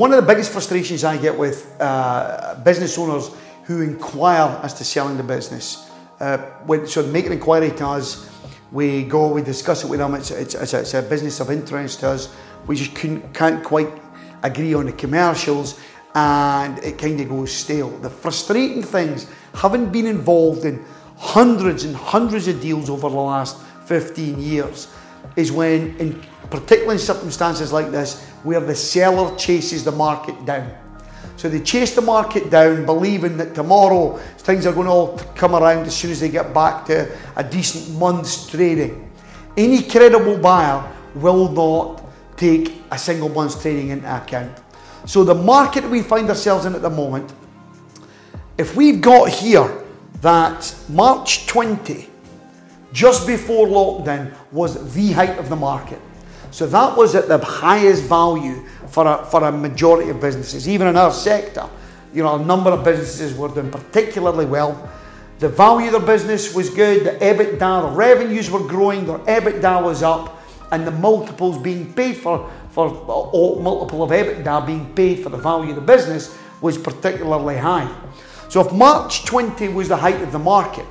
one of the biggest frustrations I get with uh, business owners who inquire as to selling the business. Uh, when, so make an inquiry to us, we go, we discuss it with them. It's, it's, it's, a, it's a business of interest to us. We just can't quite agree on the commercials, and it kind of goes stale. The frustrating things, having been involved in hundreds and hundreds of deals over the last 15 years, is when, in particularly in circumstances like this, where the seller chases the market down. So they chase the market down, believing that tomorrow things are going to all come around as soon as they get back to a decent month's trading. Any credible buyer will not take a single month's trading into account. So the market we find ourselves in at the moment, if we've got here that March 20, just before lockdown, was the height of the market. So that was at the highest value for a, for a majority of businesses, even in our sector. You know, a number of businesses were doing particularly well. The value of their business was good, the EBITDA, the revenues were growing, their EBITDA was up, and the multiples being paid for, for all multiple of EBITDA being paid for the value of the business was particularly high. So if March 20 was the height of the market,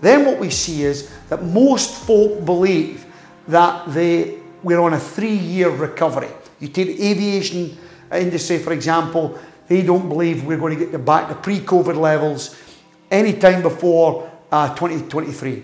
then what we see is that most folk believe that they, we're on a three year recovery. You take the aviation industry, for example, they don't believe we're going to get back to pre COVID levels anytime before uh, 2023.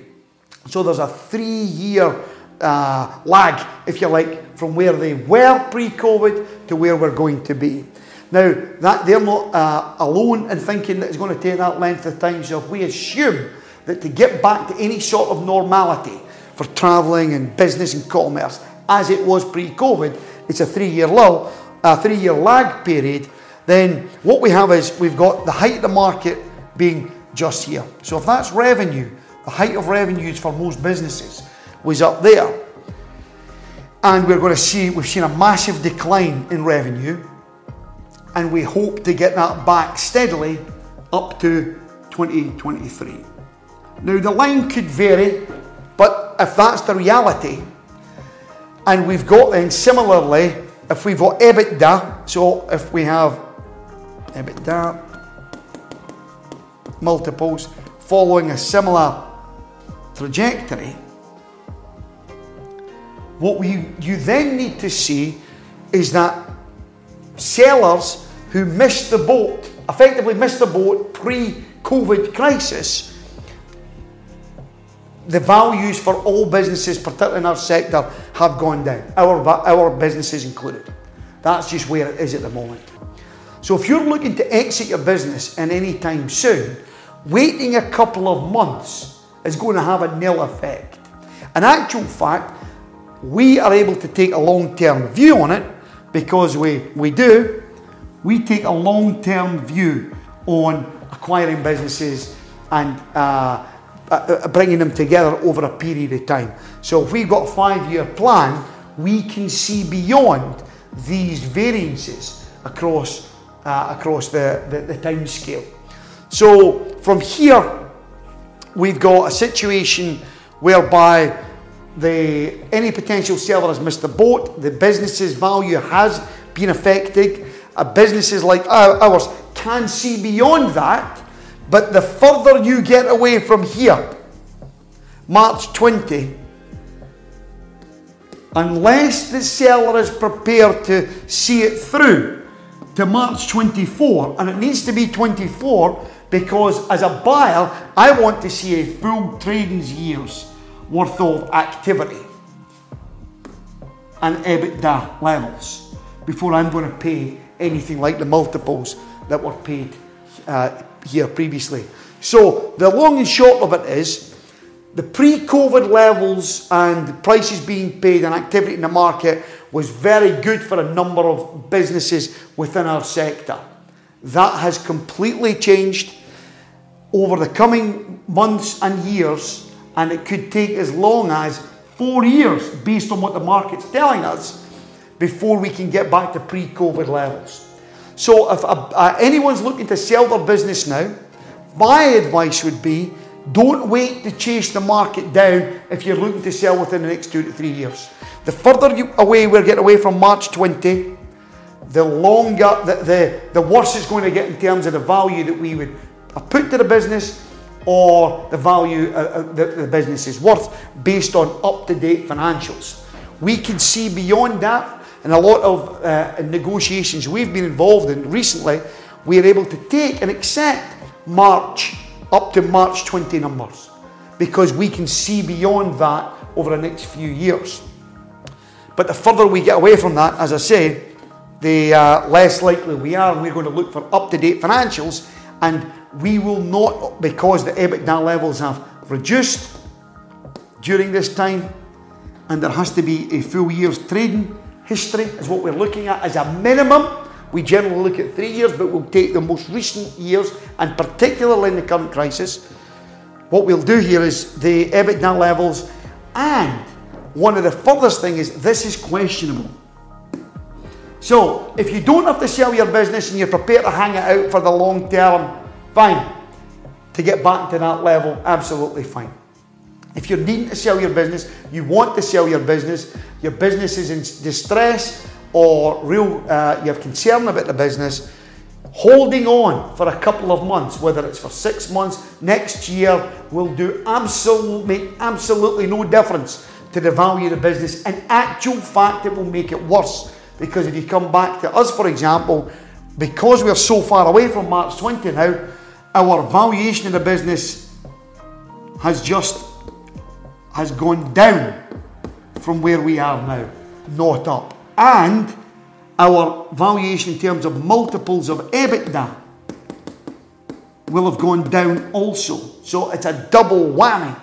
So there's a three year uh, lag, if you like, from where they were pre COVID to where we're going to be. Now, that they're not uh, alone in thinking that it's going to take that length of time. So if we assume that to get back to any sort of normality for travelling and business and commerce as it was pre-COVID, it's a three-year lull, a three-year lag period. Then what we have is we've got the height of the market being just here. So if that's revenue, the height of revenues for most businesses was up there. And we're going to see, we've seen a massive decline in revenue. And we hope to get that back steadily up to 2023. Now, the line could vary, but if that's the reality, and we've got then similarly, if we've got EBITDA, so if we have EBITDA multiples following a similar trajectory, what we, you then need to see is that sellers who missed the boat, effectively missed the boat pre COVID crisis, the values for all businesses, particularly in our sector, have gone down. Our, our businesses included. That's just where it is at the moment. So if you're looking to exit your business in any time soon, waiting a couple of months is going to have a nil effect. In actual fact, we are able to take a long-term view on it because we, we do. We take a long-term view on acquiring businesses and uh, uh, uh, bringing them together over a period of time. So if we've got a five-year plan, we can see beyond these variances across uh, across the, the, the time scale. So from here, we've got a situation whereby the any potential seller has missed the boat, the business's value has been affected. Uh, businesses like ours can see beyond that but the further you get away from here, March 20, unless the seller is prepared to see it through to March 24, and it needs to be 24 because as a buyer, I want to see a full trading year's worth of activity and EBITDA levels before I'm going to pay anything like the multiples that were paid uh, here previously. So the long and short of it is the pre-COVID levels and prices being paid and activity in the market was very good for a number of businesses within our sector. That has completely changed over the coming months and years, and it could take as long as four years based on what the market's telling us before we can get back to pre COVID levels. So if uh, anyone's looking to sell their business now, my advice would be don't wait to chase the market down if you're looking to sell within the next two to three years. The further you, away we get away from March 20, the longer, the, the, the worse it's going to get in terms of the value that we would put to the business or the value uh, uh, that the business is worth based on up to date financials. We can see beyond that, and a lot of uh, negotiations we've been involved in recently, we are able to take and accept March up to March 20 numbers because we can see beyond that over the next few years. But the further we get away from that, as I say, the uh, less likely we are. We're going to look for up to date financials, and we will not, because the EBITDA levels have reduced during this time, and there has to be a full year's trading history, is what we're looking at as a minimum. We generally look at three years, but we'll take the most recent years, and particularly in the current crisis. What we'll do here is the EBITDA levels, and one of the furthest thing is this is questionable. So if you don't have to sell your business and you're prepared to hang it out for the long term, fine. To get back to that level, absolutely fine. If you're needing to sell your business, you want to sell your business, your business is in distress or real, uh, you have concern about the business, holding on for a couple of months, whether it's for six months, next year, will do absolutely, make absolutely no difference to the value of the business. In actual fact, it will make it worse because if you come back to us, for example, because we're so far away from March 20 now, our valuation of the business has just has gone down from where we are now, not up. And our valuation in terms of multiples of EBITDA will have gone down also. So it's a double whammy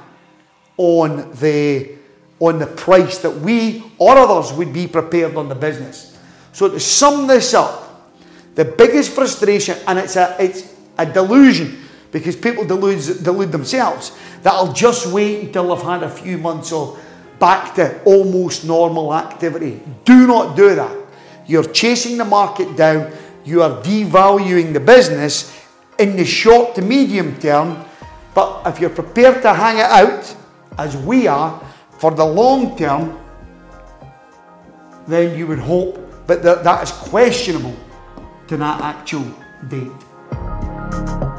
on the on the price that we or others would be prepared on the business. So to sum this up, the biggest frustration, and it's a it's a delusion because people delude, delude themselves that I'll just wait until I've had a few months of back to almost normal activity. Do not do that. You're chasing the market down. You are devaluing the business in the short to medium term. But if you're prepared to hang it out, as we are, for the long term, then you would hope, but that, that is questionable to that actual date.